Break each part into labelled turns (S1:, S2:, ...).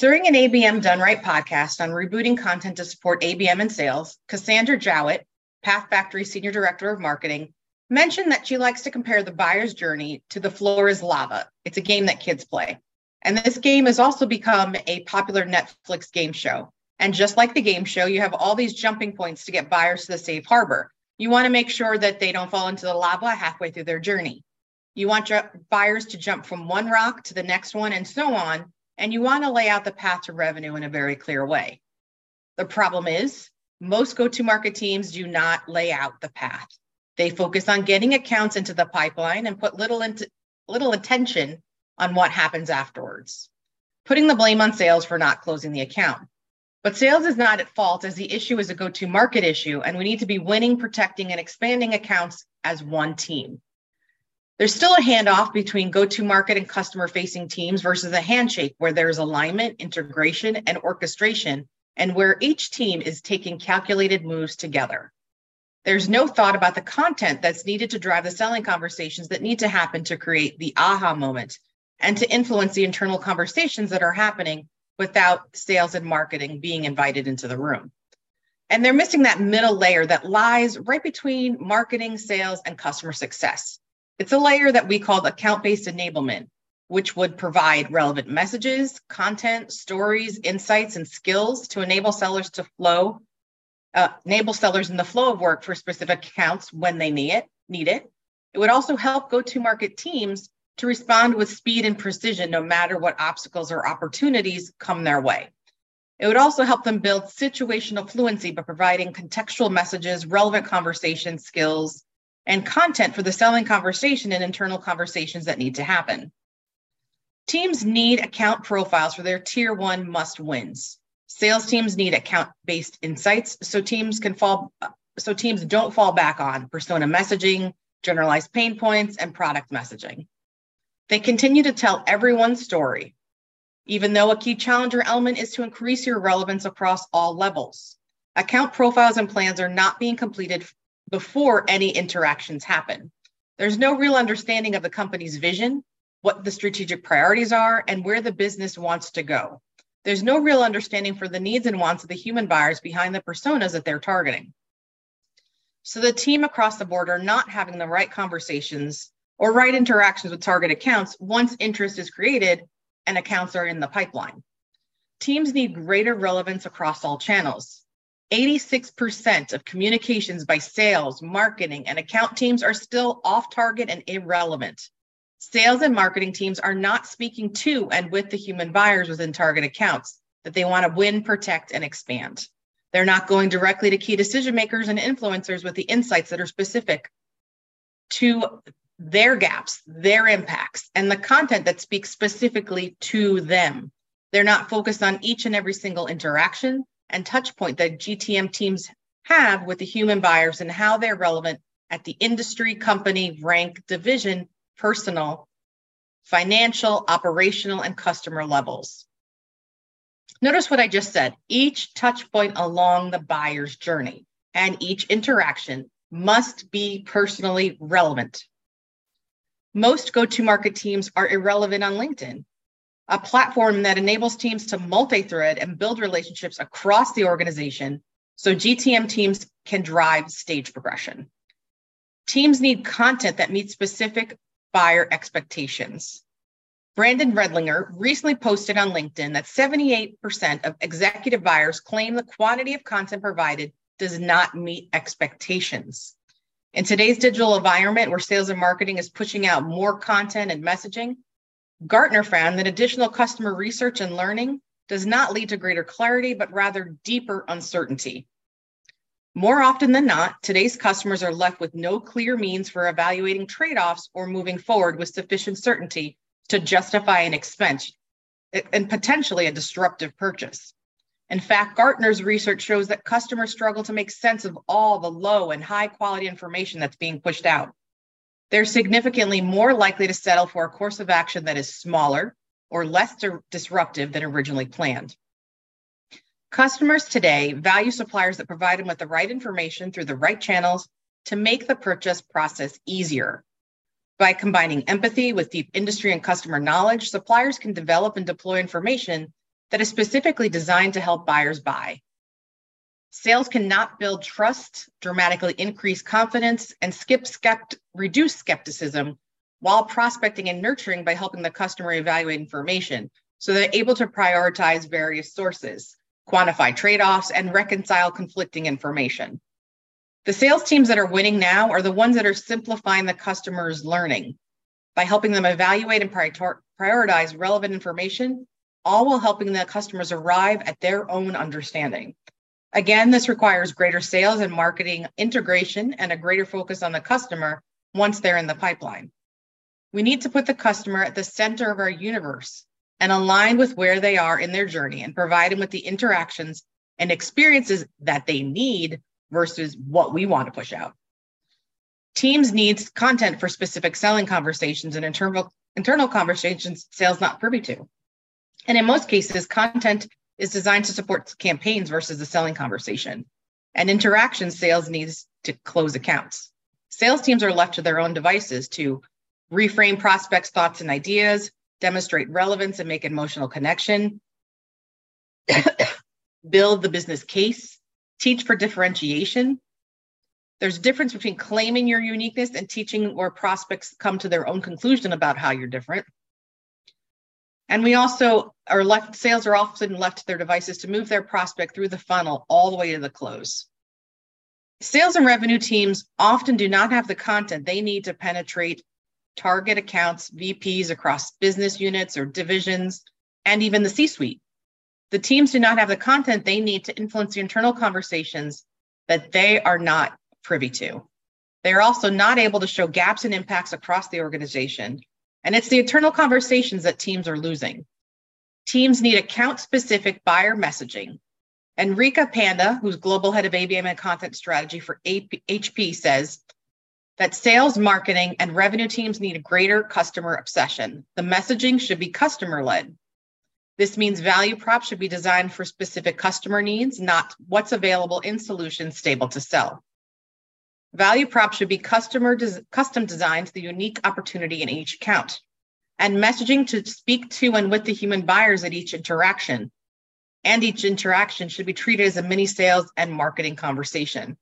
S1: During an ABM Done Right podcast on rebooting content to support ABM and sales, Cassandra Jowett, PathFactory Senior Director of Marketing, mentioned that she likes to compare the buyer's journey to the floor is lava. It's a game that kids play. And this game has also become a popular Netflix game show. And just like the game show, you have all these jumping points to get buyers to the safe harbor. You want to make sure that they don't fall into the lava halfway through their journey. You want your buyers to jump from one rock to the next one and so on. And you want to lay out the path to revenue in a very clear way. The problem is, most go to market teams do not lay out the path. They focus on getting accounts into the pipeline and put little into little attention on what happens afterwards, putting the blame on sales for not closing the account. But sales is not at fault as the issue is a go to market issue, and we need to be winning, protecting, and expanding accounts as one team. There's still a handoff between go to market and customer facing teams versus a handshake where there's alignment, integration, and orchestration, and where each team is taking calculated moves together. There's no thought about the content that's needed to drive the selling conversations that need to happen to create the aha moment and to influence the internal conversations that are happening without sales and marketing being invited into the room. And they're missing that middle layer that lies right between marketing, sales, and customer success. It's a layer that we call account based enablement, which would provide relevant messages, content, stories, insights, and skills to enable sellers to flow uh, enable sellers in the flow of work for specific accounts when they need it. Need it. It would also help go-to-market teams to respond with speed and precision, no matter what obstacles or opportunities come their way. It would also help them build situational fluency by providing contextual messages, relevant conversation skills, and content for the selling conversation and internal conversations that need to happen. Teams need account profiles for their tier one must wins. Sales teams need account-based insights so teams can fall so teams don't fall back on persona messaging, generalized pain points, and product messaging. They continue to tell everyone's story, even though a key challenger element is to increase your relevance across all levels. Account profiles and plans are not being completed before any interactions happen. There's no real understanding of the company's vision, what the strategic priorities are, and where the business wants to go. There's no real understanding for the needs and wants of the human buyers behind the personas that they're targeting. So the team across the board are not having the right conversations or right interactions with target accounts once interest is created and accounts are in the pipeline. Teams need greater relevance across all channels. 86% of communications by sales, marketing, and account teams are still off target and irrelevant. Sales and marketing teams are not speaking to and with the human buyers within target accounts that they want to win, protect, and expand. They're not going directly to key decision makers and influencers with the insights that are specific to their gaps, their impacts, and the content that speaks specifically to them. They're not focused on each and every single interaction and touch point that GTM teams have with the human buyers and how they're relevant at the industry, company, rank, division, personal, financial, operational, and customer levels. Notice what I just said. Each touch point along the buyer's journey and each interaction must be personally relevant. Most go to market teams are irrelevant on LinkedIn, a platform that enables teams to multi thread and build relationships across the organization so GTM teams can drive stage progression. Teams need content that meets specific buyer expectations. Brandon Redlinger recently posted on LinkedIn that 78% of executive buyers claim the quantity of content provided does not meet expectations. In today's digital environment where sales and marketing is pushing out more content and messaging, Gartner found that additional customer research and learning does not lead to greater clarity, but rather deeper uncertainty. More often than not, today's customers are left with no clear means for evaluating trade offs or moving forward with sufficient certainty to justify an expense and potentially a disruptive purchase. In fact, Gartner's research shows that customers struggle to make sense of all the low and high quality information that's being pushed out. They're significantly more likely to settle for a course of action that is smaller or less disruptive than originally planned. Customers today value suppliers that provide them with the right information through the right channels to make the purchase process easier. By combining empathy with deep industry and customer knowledge, suppliers can develop and deploy information that is specifically designed to help buyers buy. Sales cannot build trust, dramatically increase confidence, and skip skept- reduce skepticism while prospecting and nurturing by helping the customer evaluate information so they're able to prioritize various sources, quantify trade offs, and reconcile conflicting information. The sales teams that are winning now are the ones that are simplifying the customer's learning by helping them evaluate and prioritize relevant information, all while helping the customers arrive at their own understanding. Again, this requires greater sales and marketing integration and a greater focus on the customer once they're in the pipeline. We need to put the customer at the center of our universe and align with where they are in their journey and provide them with the interactions and experiences that they need versus what we want to push out. Teams needs content for specific selling conversations and internal internal conversations sales not privy to. And in most cases, content is designed to support campaigns versus the selling conversation. And interaction sales needs to close accounts. Sales teams are left to their own devices to reframe prospects' thoughts and ideas, demonstrate relevance and make emotional connection, build the business case, teach for differentiation, there's a difference between claiming your uniqueness and teaching where prospects come to their own conclusion about how you're different. And we also are left, sales are often left to their devices to move their prospect through the funnel all the way to the close. Sales and revenue teams often do not have the content they need to penetrate target accounts, VPs across business units or divisions, and even the C suite. The teams do not have the content they need to influence the internal conversations that they are not privy to. They are also not able to show gaps and impacts across the organization. And it's the internal conversations that teams are losing. Teams need account specific buyer messaging. Enrica Panda, who's global head of ABM and content strategy for HP, says that sales, marketing, and revenue teams need a greater customer obsession. The messaging should be customer led. This means value props should be designed for specific customer needs, not what's available in solutions stable to sell. Value prop should be customer des- custom designed to the unique opportunity in each account, and messaging to speak to and with the human buyers at each interaction. And each interaction should be treated as a mini sales and marketing conversation.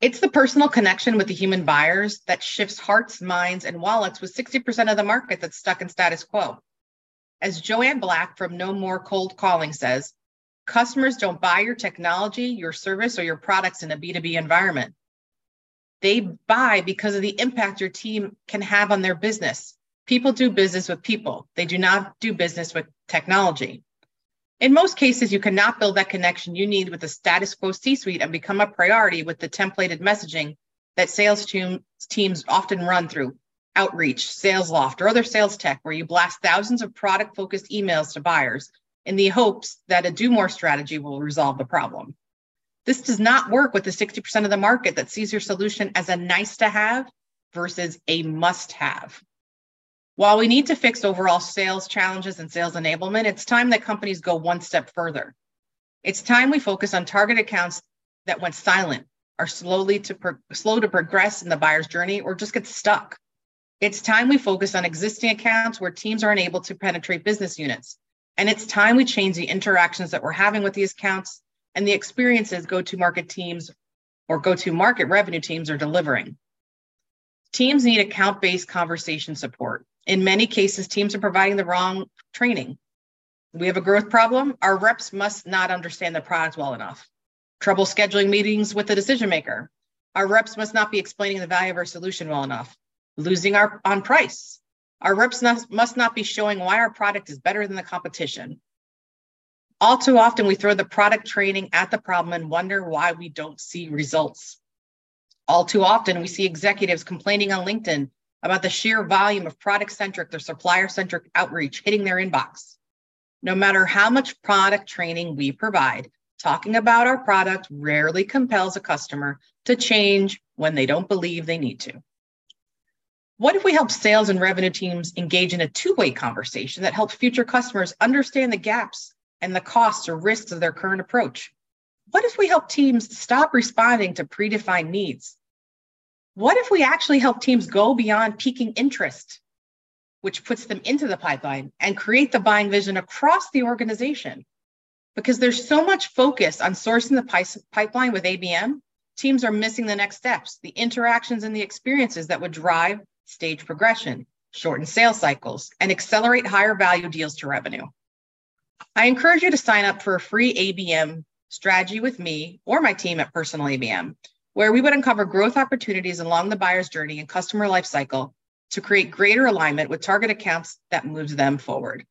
S1: It's the personal connection with the human buyers that shifts hearts, minds, and wallets with 60% of the market that's stuck in status quo. As Joanne Black from No More Cold Calling says, Customers don't buy your technology, your service, or your products in a B2B environment. They buy because of the impact your team can have on their business. People do business with people, they do not do business with technology. In most cases, you cannot build that connection you need with the status quo C suite and become a priority with the templated messaging that sales team, teams often run through outreach, Salesloft, or other sales tech, where you blast thousands of product focused emails to buyers in the hopes that a do more strategy will resolve the problem. This does not work with the 60% of the market that sees your solution as a nice to have versus a must have. While we need to fix overall sales challenges and sales enablement, it's time that companies go one step further. It's time we focus on target accounts that went silent, are slowly to pro- slow to progress in the buyer's journey, or just get stuck. It's time we focus on existing accounts where teams are unable to penetrate business units and it's time we change the interactions that we're having with these accounts and the experiences go to market teams or go to market revenue teams are delivering. Teams need account based conversation support. In many cases, teams are providing the wrong training. We have a growth problem. Our reps must not understand the product well enough. Trouble scheduling meetings with the decision maker. Our reps must not be explaining the value of our solution well enough. Losing our on price. Our reps must not be showing why our product is better than the competition. All too often, we throw the product training at the problem and wonder why we don't see results. All too often, we see executives complaining on LinkedIn about the sheer volume of product centric or supplier centric outreach hitting their inbox. No matter how much product training we provide, talking about our product rarely compels a customer to change when they don't believe they need to. What if we help sales and revenue teams engage in a two way conversation that helps future customers understand the gaps and the costs or risks of their current approach? What if we help teams stop responding to predefined needs? What if we actually help teams go beyond piquing interest which puts them into the pipeline, and create the buying vision across the organization. Because there's so much focus on sourcing the pipeline with ABM, teams are missing the next steps, the interactions and the experiences that would drive stage progression, shorten sales cycles, and accelerate higher value deals to revenue. I encourage you to sign up for a free ABM strategy with me or my team at Personal ABM, where we would uncover growth opportunities along the buyer's journey and customer lifecycle to create greater alignment with target accounts that moves them forward.